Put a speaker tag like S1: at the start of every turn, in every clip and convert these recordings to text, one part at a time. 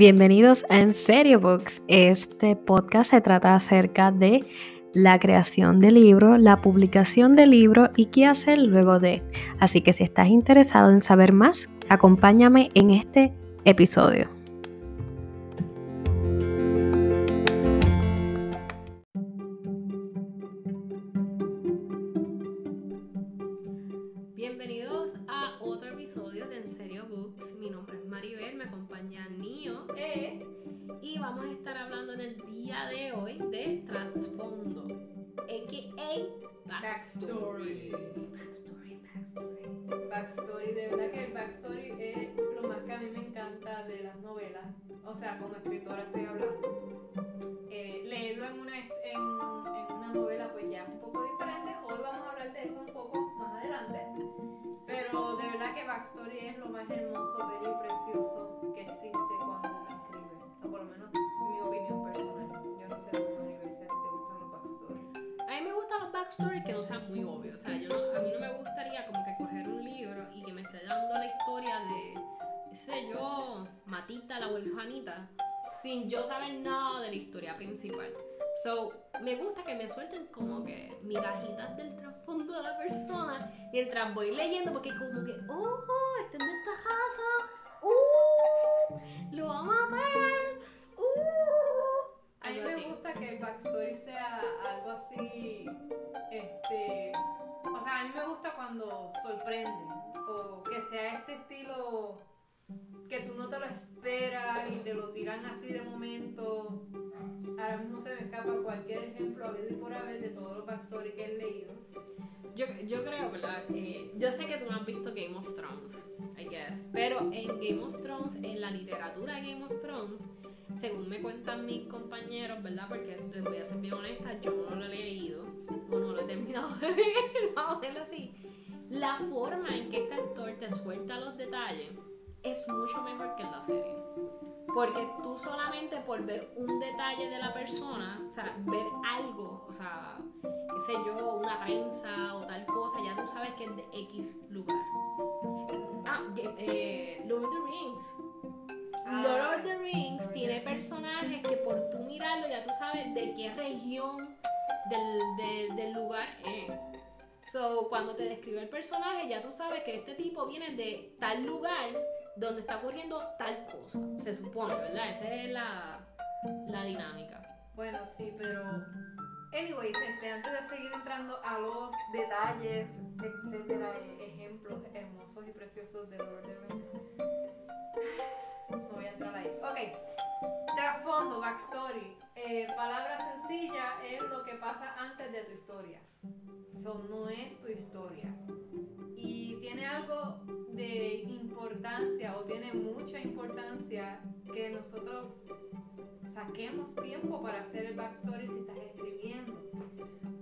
S1: Bienvenidos a En Serio Books. Este podcast se trata acerca de la creación de libro, la publicación de libro y qué hacer luego de. Así que si estás interesado en saber más, acompáñame en este episodio. Me gusta que me suelten como que migajitas del trasfondo de la persona mientras voy leyendo, porque como que, oh, está en esta casa, uh, lo va a matar, uh.
S2: A mí me gusta que el backstory sea algo así, este, o sea, a mí me gusta cuando sorprende o que sea este estilo que tú no te lo esperas y te lo tiran así de momento. Ahora mismo se me escapa cualquier ejemplo habido y por haber de todos los backstory que he leído.
S1: Yo, yo creo, ¿verdad? Eh, yo sé que tú no has visto Game of Thrones, I guess. Pero en Game of Thrones, en la literatura de Game of Thrones, según me cuentan mis compañeros, ¿verdad? Porque les voy a ser bien honesta, yo no lo he leído, o no lo he terminado de leer, vamos a verlo así. La forma en que este actor te suelta los detalles es mucho mejor que en la serie. Porque tú solamente por ver un detalle de la persona, o sea, ver algo, o sea, qué sé yo, una trenza o tal cosa, ya tú sabes que es de X lugar. Ah, eh, Lord of the Rings.
S2: Ah,
S1: Lord of the Rings
S2: Lord
S1: tiene personajes que por tú mirarlo ya tú sabes de qué región del, del- del lugar es. So, cuando te describe el personaje, ya tú sabes que este tipo viene de tal lugar donde está ocurriendo tal cosa. Se supone, ¿verdad? Esa es la, la dinámica.
S2: Bueno, sí, pero. Anyways, este, antes de seguir entrando a los detalles, etcétera, e- ejemplos hermosos y preciosos de Lord of the Rings, no voy a entrar ahí. Ok, trasfondo, backstory. Eh, palabra sencilla es lo que pasa antes de tu historia. So, no es tu historia. Tiene algo de importancia o tiene mucha importancia que nosotros saquemos tiempo para hacer el backstory si estás escribiendo.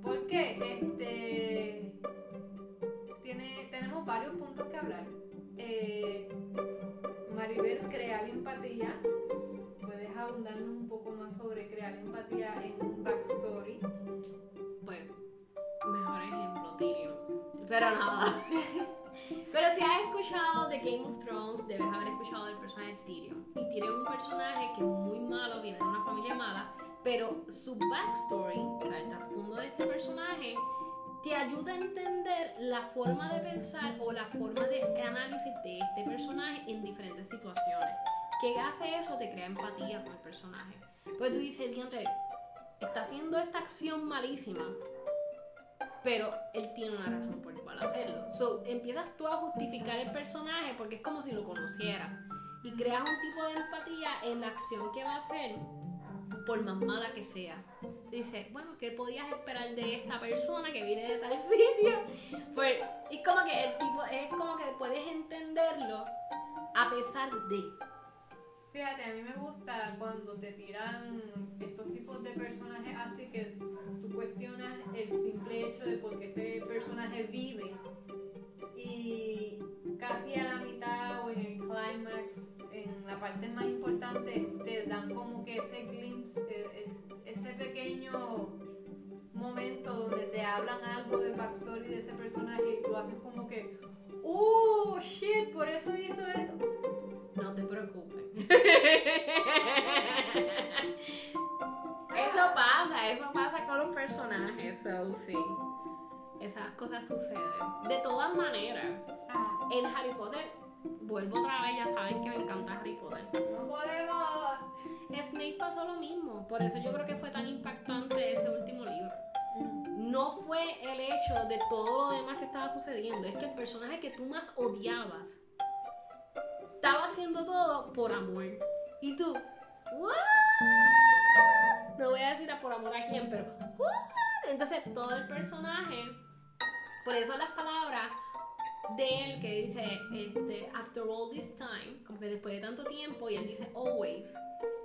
S2: ¿Por qué? Este, tiene, tenemos varios puntos que hablar. Eh, Maribel, crear empatía. ¿Puedes abundarnos un poco más sobre crear empatía en un backstory?
S1: Pues, mejor ejemplo, Tyrion. Pero nada. Pero si has escuchado de Game of Thrones, debes haber escuchado del personaje de Tyrion. Y Tyrion es un personaje que es muy malo, viene de una familia mala, pero su backstory, o sea, el trasfondo de este personaje, te ayuda a entender la forma de pensar o la forma de análisis de este personaje en diferentes situaciones. ¿Qué hace eso? Te crea empatía con el personaje. Pues tú dices, diantre, está haciendo esta acción malísima, pero él tiene una razón por cual hacerlo. So, empiezas tú a justificar el personaje porque es como si lo conociera. Y creas un tipo de empatía en la acción que va a hacer, por más mala que sea. Dices, bueno, ¿qué podías esperar de esta persona que viene de tal sitio? Pues es como que el tipo, es como que puedes entenderlo a pesar de.
S2: Fíjate, a mí me gusta cuando te tiran estos tipos de personajes así que tú cuestionas el simple hecho de por qué este personaje vive y casi a la mitad o en el climax, en la parte más importante, te dan como que ese glimpse, eh, eh, ese pequeño momento donde te hablan algo del backstory de ese personaje y tú haces como que, ¡Uh! ¡Shit! Por eso hizo esto.
S1: No te preocupes. Eso pasa, eso pasa con los personajes, so sí. Esas cosas suceden. De todas maneras,
S2: Ah,
S1: en Harry Potter, vuelvo otra vez, ya saben que me encanta Harry Potter.
S2: no podemos.
S1: Snape pasó lo mismo, por eso yo creo que fue tan impactante ese último libro. No fue el hecho de todo lo demás que estaba sucediendo, es que el personaje que tú más odiabas estaba haciendo todo por amor. Y tú, ¿what? No voy a decir a por amor a quién, pero ¿what? Entonces todo el personaje, por eso las palabras de él que dice, este, after all this time, como que después de tanto tiempo, y él dice always,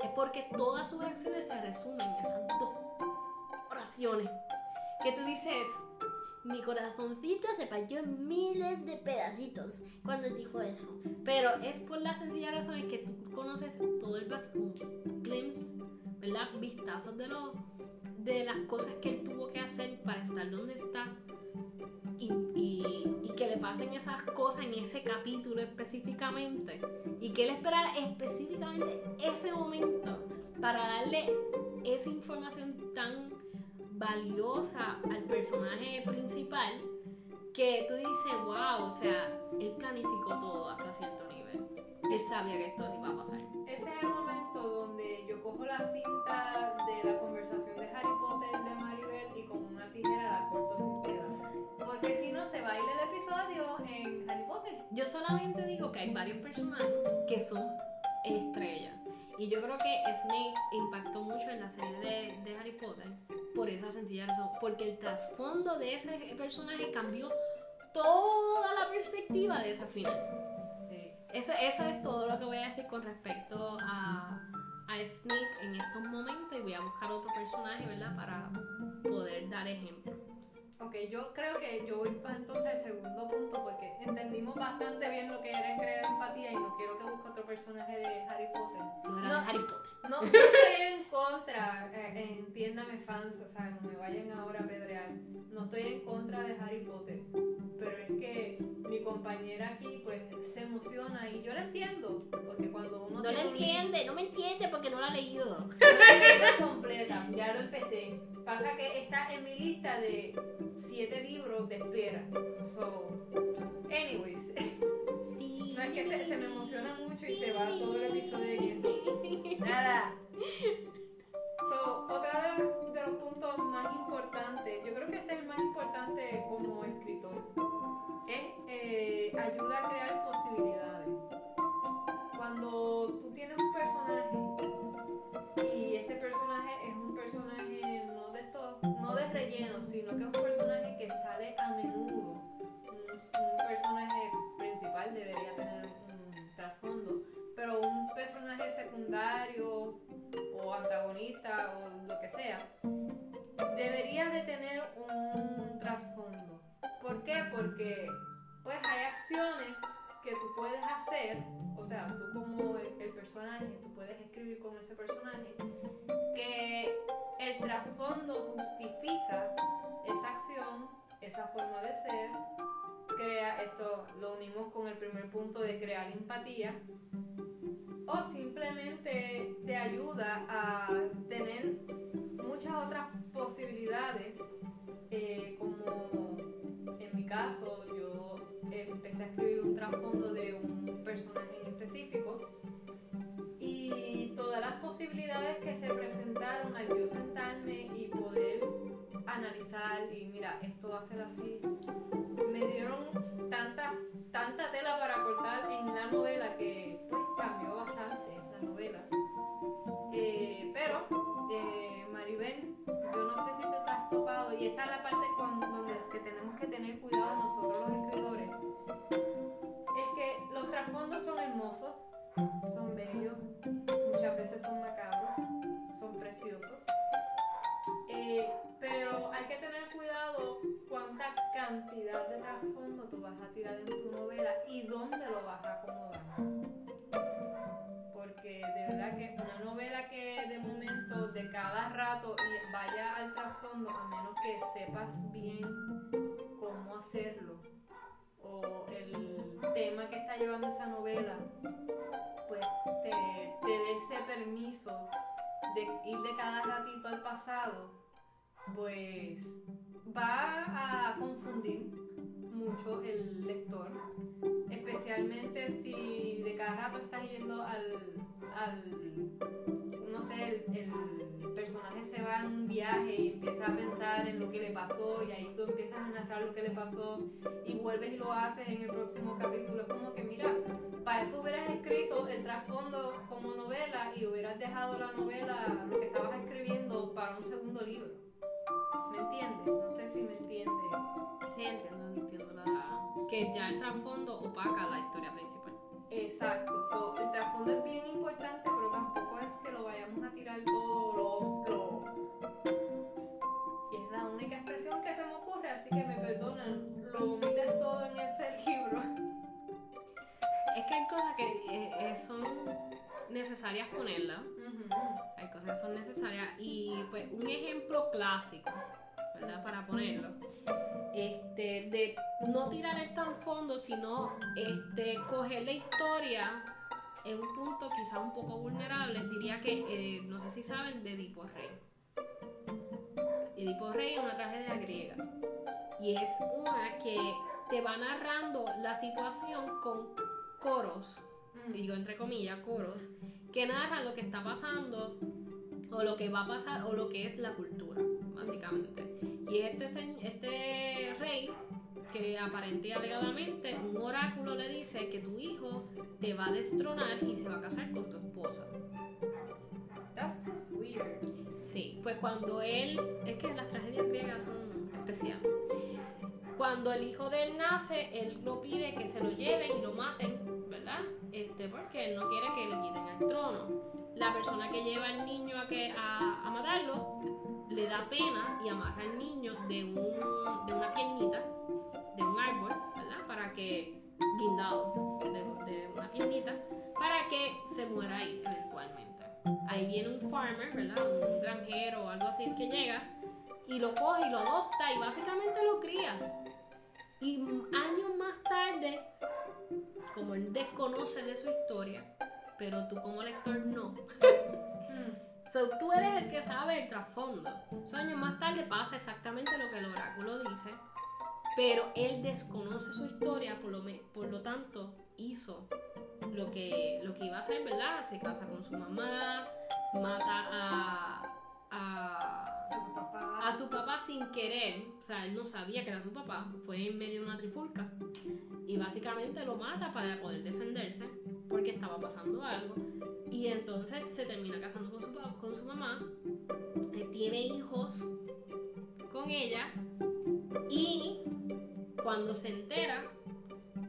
S1: es porque todas sus acciones se resumen en esas dos oraciones. Que tú dices, mi corazoncito se partió en miles de pedacitos cuando dijo eso. Pero es por la sencilla razón que tú conoces todo el back, glimpse, ¿verdad? Vistazos de, lo, de las cosas que él tuvo que hacer para estar donde está. Y, y- y que le pasen esas cosas en ese capítulo específicamente. Y que él esperara específicamente ese momento para darle esa información tan valiosa al personaje principal que tú dices, wow, o sea, él planificó todo hasta cierto nivel. Él sabía que esto iba a pasar.
S2: Este es el momento yo cojo la cinta de la conversación de Harry Potter de Maribel y con una tijera la corto sin piedad. Porque si no, se va a ir el episodio en Harry Potter.
S1: Yo solamente digo que hay varios personajes que son estrellas. Y yo creo que Snape impactó mucho en la serie de, de Harry Potter por esa sencilla razón. Porque el trasfondo de ese personaje cambió toda la perspectiva de esa final.
S2: Sí.
S1: Eso, eso es todo lo que voy a decir con respecto a, a Snape en estos momentos. Y voy a buscar otro personaje, ¿verdad? Para poder dar ejemplo.
S2: Ok, yo creo que yo voy para entonces al segundo punto porque entendimos bastante bien lo que era crear empatía y no quiero que busque otro personaje de Harry Potter.
S1: No era
S2: No.
S1: de Harry Potter.
S2: No, no estoy en contra, eh, entiéndame fans, o sea, no me vayan ahora a pedrear. No estoy en contra de Harry Potter, pero es que mi compañera aquí pues se emociona y yo la entiendo, porque cuando uno
S1: No
S2: un-
S1: entiende, no me entiende porque no lo ha leído.
S2: La leí completa, ya lo empecé. Pasa que está en mi lista de siete libros de espera. So, anyways, no es que se, se me emociona mucho y se va todo el episodio en eso. Nada. Personaje, tú puedes escribir con ese personaje, que el trasfondo justifica esa acción, esa forma de ser, crea esto, lo unimos con el primer punto de crear empatía, o simplemente te ayuda a tener muchas otras posibilidades, eh, como en mi caso yo empecé a escribir un trasfondo de un personaje en específico posibilidades que se presentaron al yo sentarme y poder analizar y mira, esto va a ser así, me dieron tanta, tanta tela para cortar en la novela que pues cambió bastante la novela. Eh, pero, eh, Maribel, yo no sé si tú estás topado, y esta es la parte con, donde que tenemos que tener cuidado nosotros los escritores, es que los trasfondos son hermosos, son bellos, muchas veces son macabros, son preciosos, eh, pero hay que tener cuidado cuánta cantidad de trasfondo tú vas a tirar en tu novela y dónde lo vas a acomodar. Porque de verdad que una novela que de momento, de cada rato, vaya al trasfondo, a menos que sepas bien cómo hacerlo, o el tema que está llevando esa novela, pues te, te ese permiso de ir de cada ratito al pasado, pues va a confundir mucho el lector, especialmente si de cada rato estás yendo al, al no sé, el, el, personaje se va en un viaje y empieza a pensar en lo que le pasó y ahí tú empiezas a narrar lo que le pasó y vuelves y lo haces en el próximo capítulo. Es como que, mira, para eso hubieras escrito el trasfondo como novela y hubieras dejado la novela, lo que estabas escribiendo, para un segundo libro. ¿Me entiendes? No sé si me entiendes.
S1: Sí, entiendo, entiendo la... que ya el trasfondo opaca la historia principal.
S2: Exacto, so, el trasfondo es bien importante, pero tampoco es que lo vayamos a tirar todo lo, Y es la única expresión que se me ocurre, así que me perdonan, lo omites todo en ese libro.
S1: Es que hay cosas que eh, eh, son necesarias ponerlas, hay cosas que son necesarias, y pues un ejemplo clásico, ¿verdad? Para ponerlo este, de no tirar el tan fondo, sino este, coger la historia en un punto quizás un poco vulnerable. Diría que, eh, no sé si saben, de Edipo Rey. Edipo Rey es una tragedia griega. Y es una que te va narrando la situación con coros, mm. digo entre comillas, coros, que narran lo que está pasando o lo que va a pasar o lo que es la cultura, básicamente. Y este, este rey, que aparente y alegadamente un oráculo le dice que tu hijo te va a destronar y se va a casar con tu esposa.
S2: That's just weird.
S1: Sí, pues cuando él, es que las tragedias griegas son especiales. Cuando el hijo de él nace, él lo pide que se lo lleven y lo maten, Este, porque él no quiere que le quiten el trono. La persona que lleva al niño a, que, a, matarlo le da pena y amarra al niño de, un, de una piernita, de un árbol, ¿verdad? Para que, guindado de, una piernita, para que se muera ahí eventualmente. Ahí viene un farmer, ¿verdad? Un granjero o algo así que llega y lo coge y lo adopta y básicamente lo cría. Y años más tarde, como él desconoce de su historia, pero tú como lector no. So, tú eres el que sabe el trasfondo. So, años más tarde pasa exactamente lo que el oráculo dice, pero él desconoce su historia, por lo, por lo tanto hizo lo que, lo que iba a hacer, ¿verdad? Se casa con su mamá, mata a,
S2: a, a, su papá.
S1: a su papá sin querer, o sea, él no sabía que era su papá, fue en medio de una trifulca y básicamente lo mata para poder defenderse porque estaba pasando algo y entonces se termina casando con su, con su mamá, eh, tiene hijos con ella y cuando se entera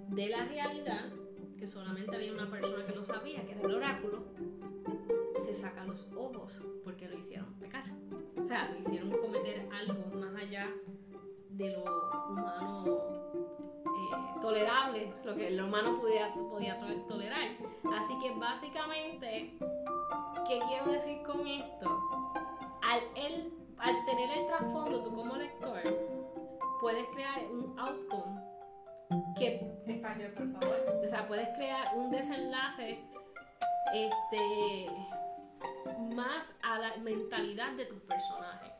S1: de la realidad, que solamente había una persona que lo sabía, que era el oráculo, saca los ojos porque lo hicieron pecar. O sea, lo hicieron cometer algo más allá de lo humano tolerable, lo que el humano podía, podía tolerar. Así que básicamente, ¿qué quiero decir con esto? Al, el, al tener el trasfondo, tú como lector, puedes crear un outcome que...
S2: Español, por favor.
S1: O sea, puedes crear un desenlace este, más a la mentalidad de tus personajes.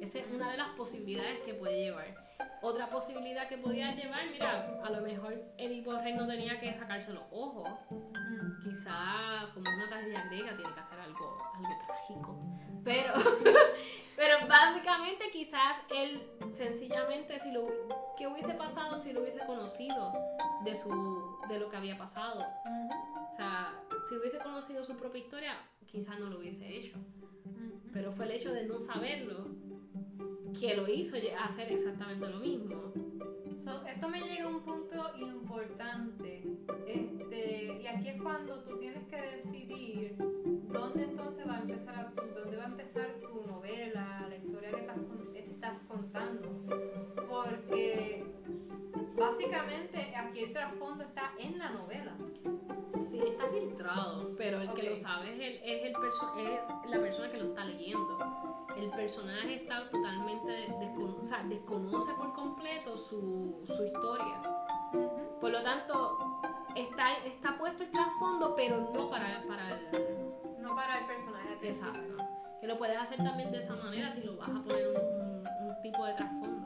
S1: Esa es una de las posibilidades que puede llevar. Otra posibilidad que podía llevar, mira, a lo mejor Edipo Rey no tenía que sacarse los ojos. Mm. Quizá como una tragedia griega tiene que hacer algo, algo trágico. Pero, pero básicamente quizás él sencillamente si lo qué hubiese pasado si lo hubiese conocido de su de lo que había pasado. O sea, si hubiese conocido su propia historia, quizás no lo hubiese hecho. Pero fue el hecho de no saberlo que lo hizo hacer exactamente lo mismo.
S2: esto me llega a un punto importante. Este, y aquí es cuando tú tienes que decidir dónde entonces va a empezar, dónde va a empezar tu novela, la historia que estás, estás contando. Porque básicamente aquí el trasfondo está en la novela.
S1: Sí, está filtrado, pero el que lo sabe es, el, es, el es la persona que lo está leyendo el personaje está totalmente o sea, desconoce por completo su, su historia. Por lo tanto, está, está puesto el trasfondo, pero no para, para el...
S2: No para el personaje.
S1: Exacto. Que lo puedes hacer también de esa manera si lo vas a poner un, un- un tipo de trasfondo.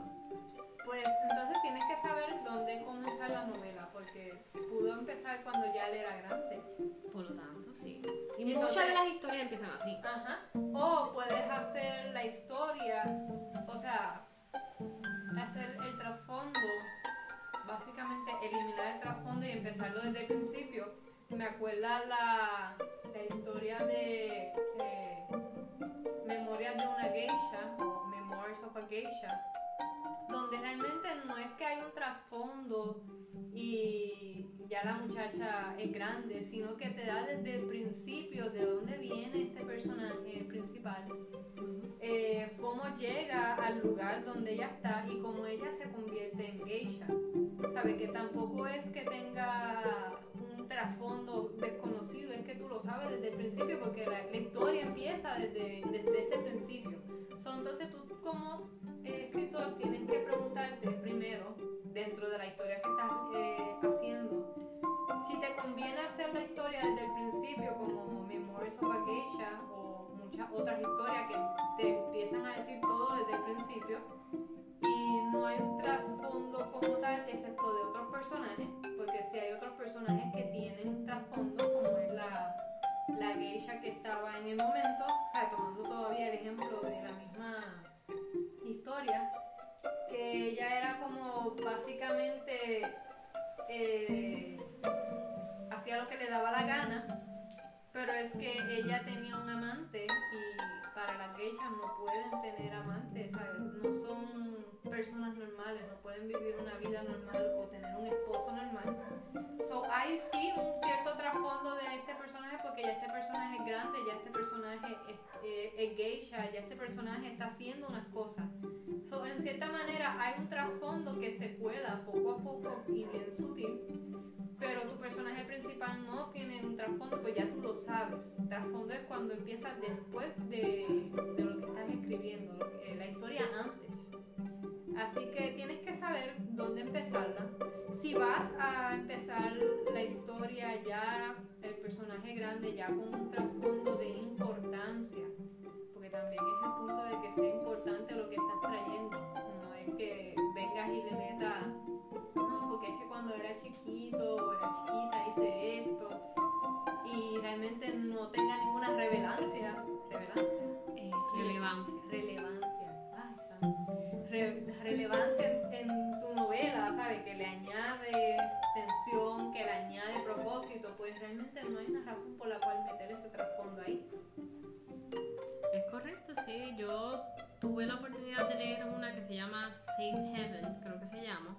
S2: Pues entonces tienes que saber dónde comenzar la novela, porque pudo empezar cuando ya él era grande.
S1: Por lo tanto, sí. Y,
S2: Y
S1: muchas de las historias empiezan así.
S2: Ajá. O puedes hacer la historia, o sea, hacer el trasfondo, básicamente eliminar el trasfondo y empezarlo desde el principio. Me acuerda la, la historia de eh, Memorias de una geisha, o Memoirs of a Geisha, donde realmente no es que hay un trasfondo y ya la muchacha es grande, sino que te da desde el principio de dónde viene este personaje principal, eh, cómo llega al lugar donde ella está y cómo ella se convierte en geisha. Sabe que tampoco es que tenga un trasfondo desconocido, es que tú lo sabes desde el principio porque la, la historia empieza desde, desde ese principio. So, entonces tú como eh, escritor tienes que preguntarte primero, dentro de la historia que estás eh, haciendo, si te conviene hacer la historia desde el principio, como Memoirs of a Geisha o muchas otras historias que te empiezan a decir todo desde el principio y no hay un trasfondo como tal, excepto de otros personajes, porque si hay otros personajes que tienen un trasfondo, como es la, la geisha que estaba en el momento, o sea, tomando todavía el ejemplo de que ella tenía un amante y para las geishas no pueden tener amantes, no son personas normales, no pueden vivir una vida normal o tener un esposo normal. So, hay sí un cierto trasfondo de este personaje porque ya este personaje es grande, ya este personaje es, eh, es geisha, ya este personaje está haciendo unas cosas. So, en cierta manera hay un trasfondo que se cuela poco a poco y bien sutil, pero tu personaje principal no tiene un trasfondo, pues ya tú lo sabes. Trasfondo es cuando empiezas después de, lo que estás escribiendo, que- la historia antes. Así que tienes que saber dónde empezarla. Si vas a empezar la historia ya, el personaje grande ya con un trasfondo de importancia, porque también es el punto de que sea importante lo que estás trayendo. No es que vengas y le metas, no, porque es que cuando era chiquito o era chiquita hice esto y realmente no tenga ninguna revelancia. ¿Revelancia?
S1: Eh, relevancia.
S2: relevancia. Re- relevancia en, tu novela, ¿sabes? Que le añade tensión, que le añade propósito, pues realmente no hay una razón por la cual meter ese trasfondo ahí.
S1: Es correcto, sí. Yo tuve la oportunidad de leer una que se llama Safe Heaven, creo que se llama.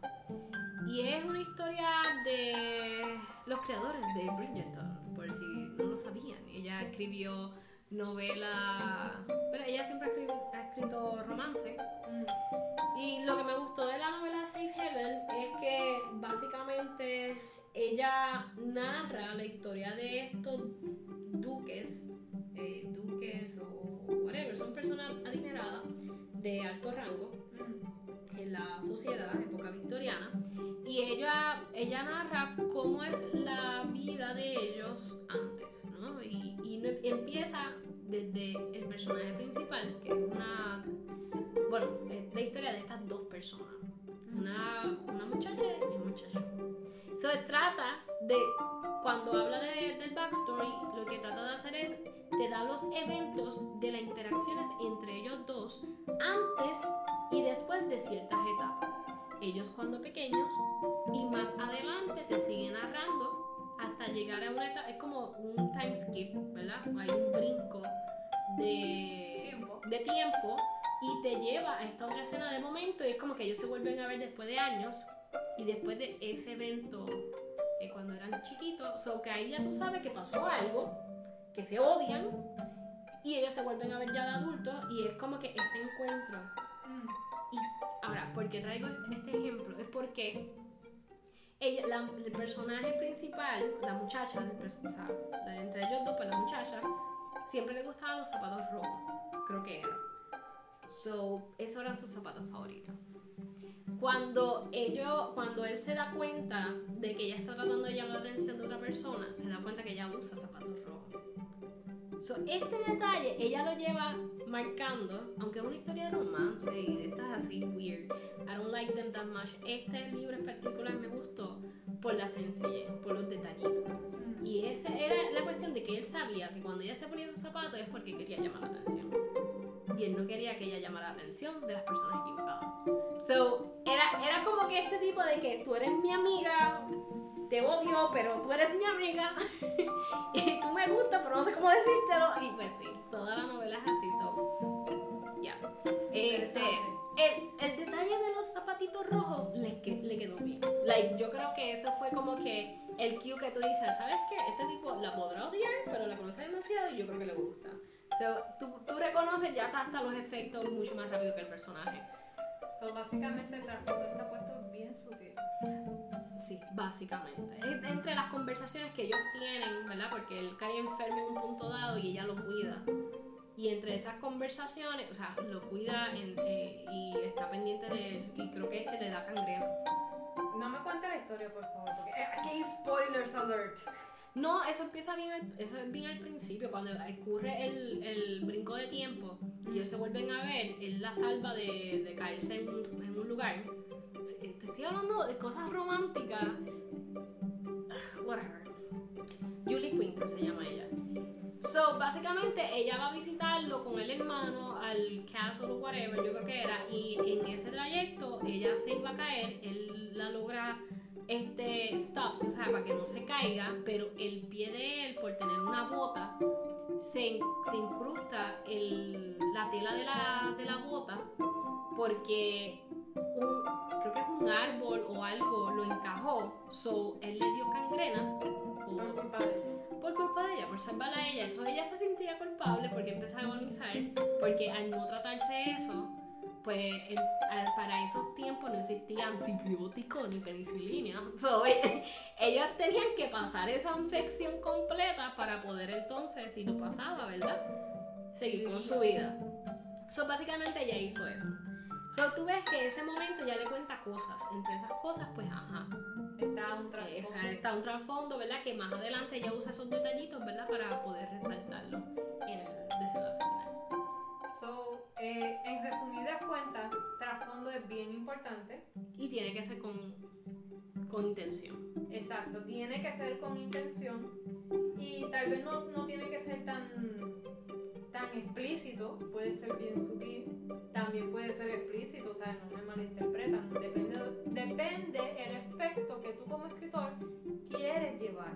S1: Y es una historia de los creadores de Bridgerton, por si no lo sabían. Ella escribió novela. Bueno, ella siempre ha escrito, ha escrito romance.
S2: Mm,
S1: Y lo que me gustó de la novela Safe Heaven es que básicamente ella narra la historia de estos duques, eh, duques o whatever, son personas adineradas de alto rango
S2: mm,
S1: en la sociedad, época victoriana, y ella, ella narra cómo es la vida de ellos antes, ¿no? Y, y no- empieza desde el personaje principal, que es una, bueno, es la historia de estas dos personas, una, una muchacha y un muchacho. Se trata de, cuando habla de- del backstory, lo que trata de hacer es, te da los eventos de las interacciones entre ellos dos antes y después de ciertas etapas. Ellos cuando pequeños y más adelante te siguen narrando hasta llegar a una etapa, time skip, ¿verdad? Hay un brinco de
S2: Tiempo.
S1: de tiempo y te lleva a esta otra escena de momento y es como que ellos se vuelven a ver después de años y después de ese evento eh, cuando eran chiquitos, so que ahí ya tú sabes que pasó algo, que se odian y ellos se vuelven a ver ya de adultos y es como que este encuentro
S2: mm,
S1: y ahora, ¿por qué traigo este, este ejemplo? Es porque ella, la- el personaje principal, la muchacha, o sea, entre ellos dos, pues la muchacha, siempre le gustaban los zapatos rojos, creo que era. So, esos eran sus zapatos favoritos. Cuando, ellos, cuando él se da cuenta de que ella está tratando de llamar la atención de otra persona, se da cuenta que ella usa zapatos rojos. So, este detalle ella lo lleva marcando, aunque es una historia de romance y de estas así weird. I don't like them that much. Este libro en particular me gustó por la sencillez, por los detallitos.
S2: Mm.
S1: Y esa era la cuestión de que él sabía que cuando ella se ponía esos zapatos es porque quería llamar la atención. Y él no quería que ella llamara la atención de las personas equivocadas. So, era, era como que este tipo de que tú eres mi amiga, te odio, pero tú eres mi amiga. y tú me gustas, pero no sé cómo decírtelo. Y pues sí, toda la novela es así. So, ya. Este,
S2: Interesante.
S1: el, el detalle de los zapatitos rojos le, que- le quedó bien. Like, yo creo que eso fue como que el cue que tú dices, ¿sabes qué? Este tipo la podrá odiar, pero la conoce demasiado y yo creo que le gusta. So, tú, tú reconoces ya hasta los efectos mucho más rápido que el personaje.
S2: So, básicamente el trasfondo está puesto bien sutil.
S1: Sí, básicamente. Es entre las conversaciones que ellos tienen, ¿verdad? Porque él cae enfermo en un punto dado y ella lo cuida. Y entre esas conversaciones, o sea, lo cuida en- eh, y está pendiente de él. Y creo que es que le da cangreno.
S2: No me cuente la historia, por favor, porque eh, aquí hay spoilers alert.
S1: No, eso empieza bien, al- eso es bien al principio, cuando ocurre el, el brinco de tiempo y ellos se vuelven a ver, él la salva de, de caerse en un lugar. Te estoy hablando de cosas románticas. Whatever. Julie Quinn, se llama ella. So, básicamente ella va a visitarlo con el hermano al castle o whatever, yo creo que era, y en ese trayecto ella se iba a caer, él la logra este stop, o sea, para que no se caiga, pero el pie de él, por tener una bota, se, se incrusta la tela de la, de la bota porque un- creo que es un árbol o algo lo encajó, so él le dio cangrena
S2: Por culpa de ella.
S1: por culpa de ella, por salvarla a ella. Entonces ella se sentía culpable porque empezó a agonizar, porque al no tratarse eso, pues para esos tiempos no existía antibiótico ni penicilina. So, eh, ellos tenían que pasar esa infección completa para poder entonces, si lo pasaba, ¿verdad? Seguir con su vida. So, básicamente ella hizo eso. So, tú ves que ese momento ya le cuenta cosas. Entre esas cosas, pues, ajá.
S2: Está un trasfondo.
S1: Esa- está un trasfondo, ¿verdad? Que más adelante ella usa esos detallitos, ¿verdad? Para poder resaltarlo en el desenlace final.
S2: So, eh, en resumidas cuentas, trasfondo es bien importante.
S1: Y tiene que ser con, con intención.
S2: Exacto, tiene que ser con intención y tal vez no, no tiene que ser tan, explícito, puede ser bien sutil, también puede ser explícito, o sea, no me malinterpretan, depende, depende el efecto que tú como escritor quieres llevar.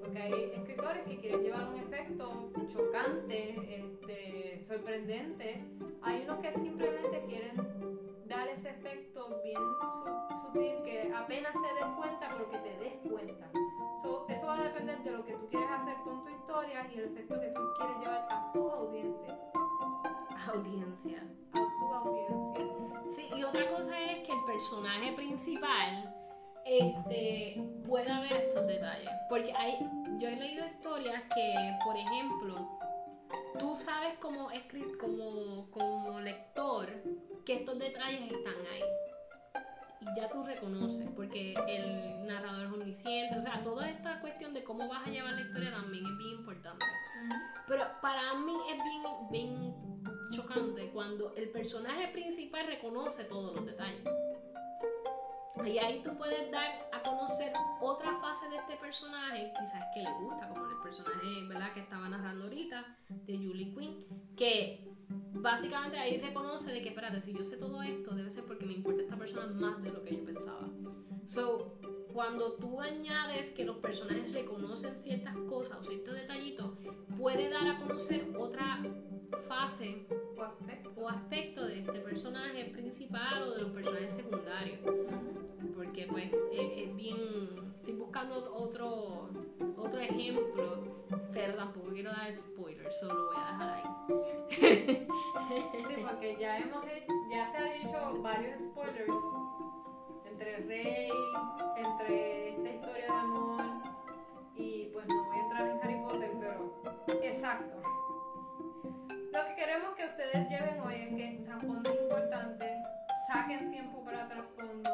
S2: Porque hay escritores que quieren llevar un efecto chocante, este, sorprendente, hay unos que simplemente quieren dar ese efecto bien su- sutil que apenas te des cuenta, pero que te des cuenta. So, eso va a depender de lo que tú quieres hacer con tu historia y el efecto que tú quieres llevar a tu audiencia.
S1: Audiencia.
S2: A tu audiencia.
S1: Sí, y otra cosa es que el personaje principal este, pueda ver estos detalles. Porque hay, yo he leído historias que, por ejemplo, tú sabes como, como, como lector que estos detalles están ahí. Y ya tú reconoces, porque el narrador es omnisciente. O sea, toda esta cuestión de cómo vas a llevar la historia también es bien importante. Pero para mí es bien, bien chocante cuando el personaje principal reconoce todos los detalles. Y ahí tú puedes dar a conocer otra fase de este personaje, quizás que le gusta, como el personaje ¿verdad? que estaba narrando ahorita, de Julie Quinn, que básicamente ahí reconoce de que, espérate, si yo sé todo esto, debe ser porque me importa esta persona más de lo que yo pensaba. So, cuando tú añades que los personajes reconocen ciertas cosas o ciertos detallitos, puede dar a conocer otra fase
S2: O aspecto.
S1: o aspecto de este personaje principal o de los personajes secundarios. Porque pues es, es bien... Estoy buscando otro, otro ejemplo, pero tampoco quiero dar spoilers, solo lo voy a dejar ahí.
S2: Sí, porque ya hemos he- ya se han dicho varios spoilers entre Rey, entre esta historia de amor y pues no voy a entrar en Harry Potter, pero exacto. Lo que queremos que ustedes lleven hoy es que el trasfondo es importante, saquen tiempo para trasfondo,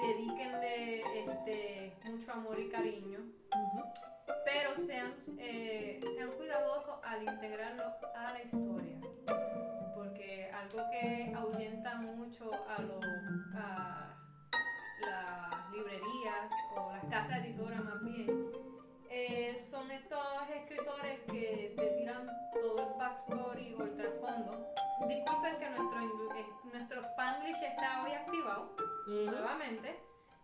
S2: dedíquenle este, mucho amor y cariño pero sean, eh, sean cuidadosos al integrarlo a la historia. Porque algo que ahuyenta mucho a, lo, a las librerías o las casas editoras más bien, eh, son estos escritores que te tiran backstory o el trasfondo. Disculpen que nuestro, eh, nuestro Spanglish está hoy activado nuevamente.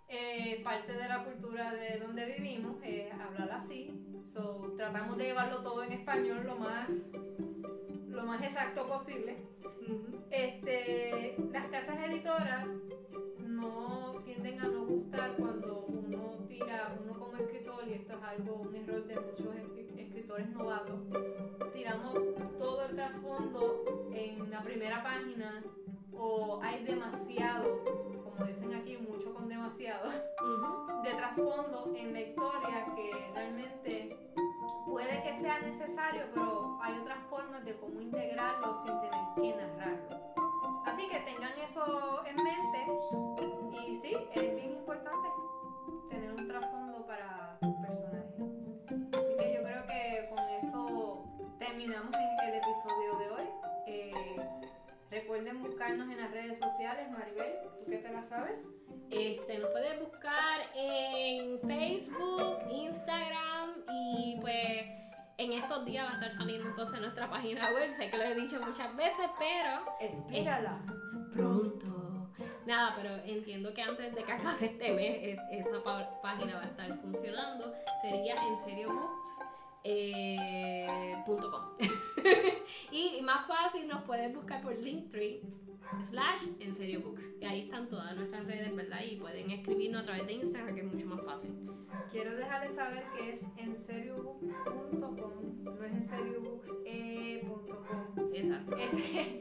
S2: Eh, parte de la cultura de donde vivimos es hablar así. So, tratamos de llevarlo todo en español lo más, lo más exacto posible. Este, las casas editoras no tienden a no gustar cuando uno tira, uno como escritor, y esto es algo, un error de muchos escri- escritores novatos, tiramos todo el trasfondo en la primera página o hay demasiado, como dicen aquí, mucho con demasiado, de trasfondo en la historia que realmente puede que sea necesario, pero hay otras formas de cómo integrarlo sin tener que narrarlo. Así que tengan eso en mente y sí,
S1: entonces nuestra página web. Sé que lo he dicho muchas veces, pero
S2: Espérala.
S1: pronto. Nada, pero entiendo que antes de que acabe este mes es- esa página va a estar funcionando. Sería en seriobooks.com. y más fácil nos puedes buscar por Linktree slash en serio books. Y ahí están todas nuestras redes, ¿verdad? Y pueden escribirnos a través de Instagram, que es mucho más fácil.
S2: Quiero dejarles saber que es en seriobook.com, no es en seriobooks.com.
S1: Exacto.
S2: Este,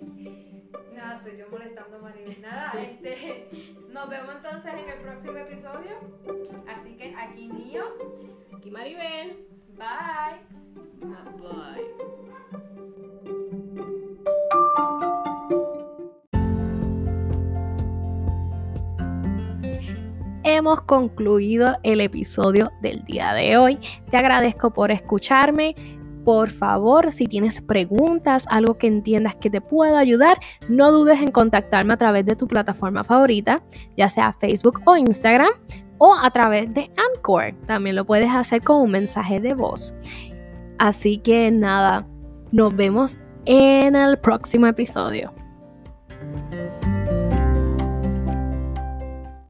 S2: nada, soy yo molestando a Maribel. Nada, este, nos vemos entonces en el próximo episodio. Así que aquí mío.
S1: Aquí Maribel.
S2: Bye.
S1: Bye.
S3: Hemos concluido el episodio del día de hoy. Te agradezco por escucharme. Por favor, si tienes preguntas, algo que entiendas que te pueda ayudar, no dudes en contactarme a través de tu plataforma favorita, ya sea Facebook o Instagram, o a través de Anchor. También lo puedes hacer con un mensaje de voz. Así que nada, nos vemos en el próximo episodio.